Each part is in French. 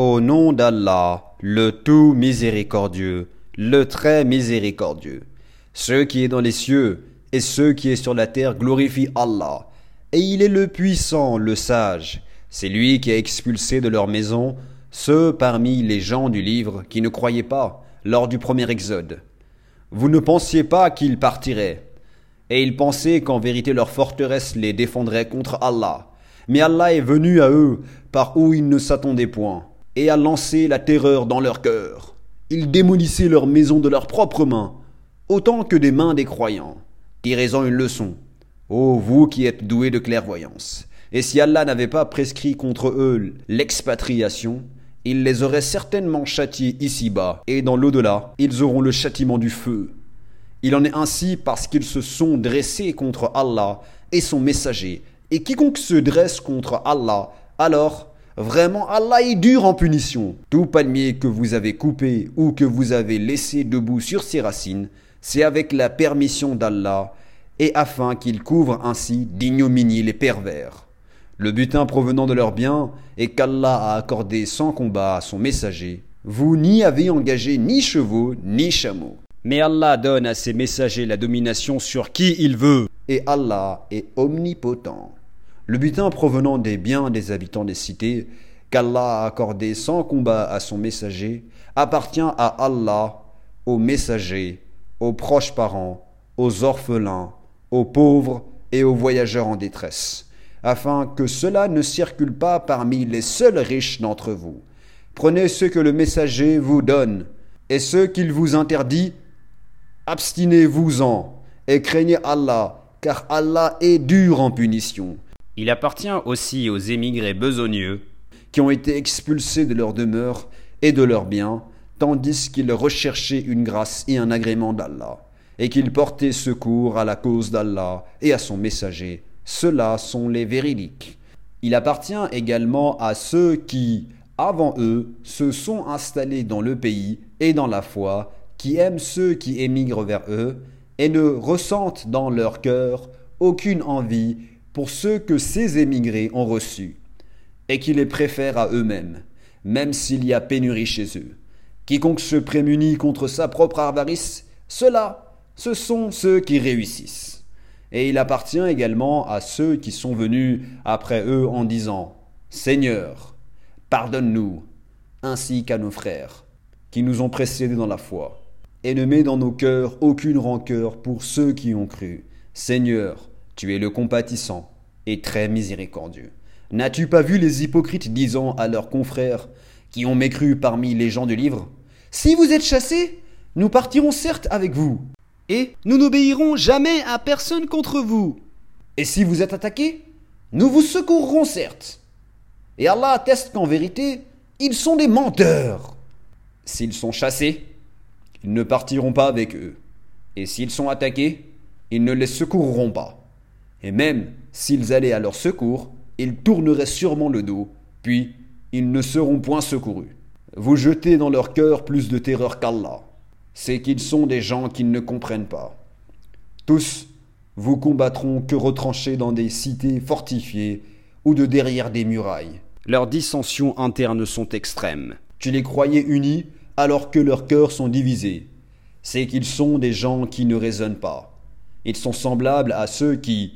Au nom d'Allah, le tout miséricordieux, le très miséricordieux. Ce qui est dans les cieux et ce qui est sur la terre glorifient Allah. Et il est le puissant, le sage. C'est lui qui a expulsé de leur maison ceux parmi les gens du livre qui ne croyaient pas lors du premier exode. Vous ne pensiez pas qu'ils partiraient. Et ils pensaient qu'en vérité leur forteresse les défendrait contre Allah. Mais Allah est venu à eux par où ils ne s'attendaient point, et a lancé la terreur dans leur cœur. Ils démolissaient leur maison de leurs propres mains, autant que des mains des croyants. Tirez-en une leçon. Ô vous qui êtes doués de clairvoyance. Et si Allah n'avait pas prescrit contre eux l'expatriation, il les aurait certainement châtiés ici-bas, et dans l'au-delà, ils auront le châtiment du feu. Il en est ainsi parce qu'ils se sont dressés contre Allah et son messager, et quiconque se dresse contre Allah, alors vraiment Allah est dur en punition. Tout palmier que vous avez coupé ou que vous avez laissé debout sur ses racines, c'est avec la permission d'Allah, et afin qu'il couvre ainsi d'ignominie les pervers. Le butin provenant de leurs biens est qu'Allah a accordé sans combat à son messager. Vous n'y avez engagé ni chevaux ni chameaux. Mais Allah donne à ses messagers la domination sur qui il veut. Et Allah est omnipotent. Le butin provenant des biens des habitants des cités, qu'Allah a accordé sans combat à son messager, appartient à Allah, aux messagers, aux proches parents, aux orphelins, aux pauvres et aux voyageurs en détresse afin que cela ne circule pas parmi les seuls riches d'entre vous. Prenez ce que le messager vous donne, et ce qu'il vous interdit, abstinez-vous-en, et craignez Allah, car Allah est dur en punition. Il appartient aussi aux émigrés besogneux, qui ont été expulsés de leur demeure et de leurs biens, tandis qu'ils recherchaient une grâce et un agrément d'Allah, et qu'ils portaient secours à la cause d'Allah et à son messager, ceux-là sont les véridiques. Il appartient également à ceux qui, avant eux, se sont installés dans le pays et dans la foi, qui aiment ceux qui émigrent vers eux, et ne ressentent dans leur cœur aucune envie pour ceux que ces émigrés ont reçus, et qui les préfèrent à eux-mêmes, même s'il y a pénurie chez eux. Quiconque se prémunit contre sa propre avarice, ceux-là, ce sont ceux qui réussissent. Et il appartient également à ceux qui sont venus après eux en disant Seigneur, pardonne-nous, ainsi qu'à nos frères, qui nous ont précédés dans la foi, et ne mets dans nos cœurs aucune rancœur pour ceux qui ont cru. Seigneur, tu es le compatissant et très miséricordieux. N'as-tu pas vu les hypocrites disant à leurs confrères qui ont mécru parmi les gens du livre Si vous êtes chassés, nous partirons certes avec vous, et nous n'obéirons jamais à personne contre vous. Et si vous êtes attaqués, nous vous secourrons certes. Et Allah atteste qu'en vérité, ils sont des menteurs. S'ils sont chassés, ils ne partiront pas avec eux. Et s'ils sont attaqués, ils ne les secourront pas. Et même s'ils allaient à leur secours, ils tourneraient sûrement le dos, puis ils ne seront point secourus. Vous jetez dans leur cœur plus de terreur qu'Allah c'est qu'ils sont des gens qui ne comprennent pas. Tous vous combattront que retranchés dans des cités fortifiées ou de derrière des murailles. Leurs dissensions internes sont extrêmes. Tu les croyais unis alors que leurs cœurs sont divisés. C'est qu'ils sont des gens qui ne raisonnent pas. Ils sont semblables à ceux qui,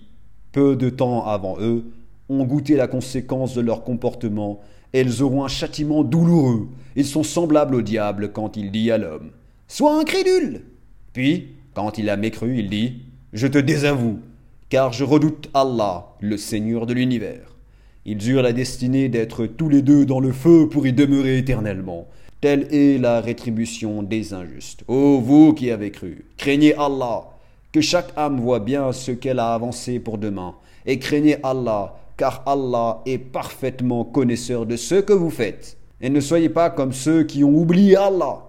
peu de temps avant eux, ont goûté la conséquence de leur comportement ils auront un châtiment douloureux. Ils sont semblables au diable quand il dit à l'homme Sois incrédule. Puis, quand il a mécru, il dit Je te désavoue, car je redoute Allah, le Seigneur de l'univers. Ils eurent la destinée d'être tous les deux dans le feu pour y demeurer éternellement. Telle est la rétribution des injustes. Ô vous qui avez cru, craignez Allah, que chaque âme voit bien ce qu'elle a avancé pour demain, et craignez Allah, car Allah est parfaitement connaisseur de ce que vous faites. Et ne soyez pas comme ceux qui ont oublié Allah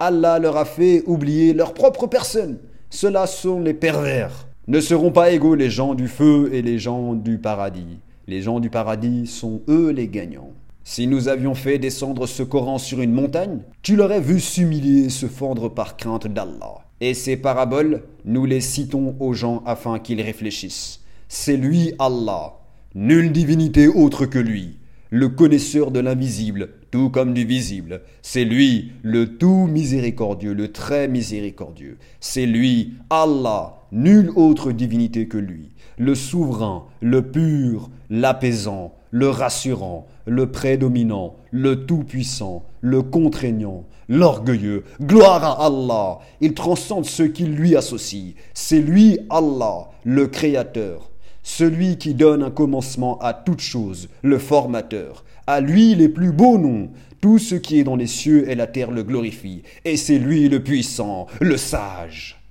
Allah leur a fait oublier leur propre personne. Ceux-là sont les pervers. Ne seront pas égaux les gens du feu et les gens du paradis. Les gens du paradis sont eux les gagnants. Si nous avions fait descendre ce Coran sur une montagne, tu l'aurais vu s'humilier et se fendre par crainte d'Allah. Et ces paraboles, nous les citons aux gens afin qu'ils réfléchissent. C'est lui Allah, nulle divinité autre que lui, le connaisseur de l'invisible, tout comme du visible. C'est lui, le tout miséricordieux, le très miséricordieux. C'est lui, Allah, nulle autre divinité que lui, le souverain, le pur, l'apaisant, le rassurant, le prédominant, le tout-puissant, le contraignant, l'orgueilleux. Gloire à Allah. Il transcende ceux qui lui associent. C'est lui, Allah, le créateur, celui qui donne un commencement à toute chose, le formateur. À lui les plus beaux noms. Tout ce qui est dans les cieux et la terre le glorifie. Et c'est lui le puissant, le sage.